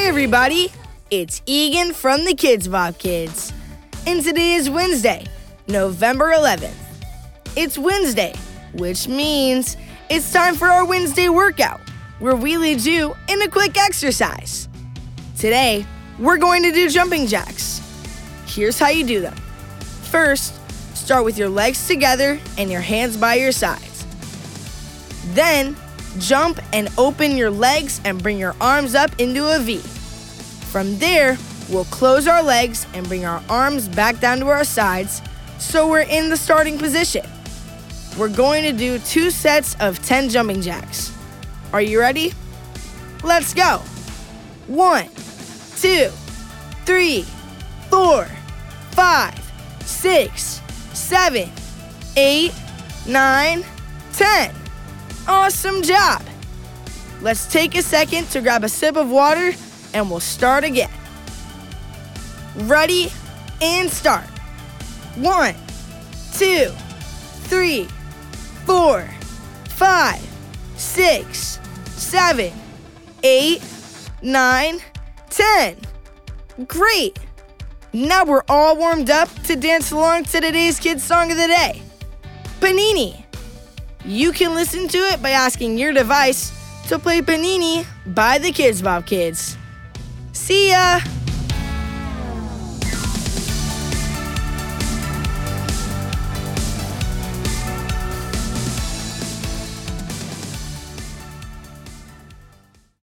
Hi, everybody. It's Egan from the KIDZ BOP Kids. And today is Wednesday, November 11th. It's Wednesday, which means it's time for our Wednesday workout, where we lead you in a quick exercise. Today, we're going to do jumping jacks. Here's how you do them. First, start with your legs together and your hands by your sides. Then, jump and open your legs and bring your arms up into a V. From there, we'll close our legs and bring our arms back down to our sides so we're in the starting position. We're going to do two sets of 10 jumping jacks. Are you ready? Let's go. One, two, three, four, five, six, seven, eight, nine, ten. Awesome job! Let's take a second to grab a sip of water and we'll start again. Ready and start. One, two, three, four, five, six, seven, eight, nine, ten. Great! Now we're all warmed up to dance along to today's kids' song of the day Panini. You can listen to it by asking your device to play Panini by the KIDZ BOP Kids. See ya!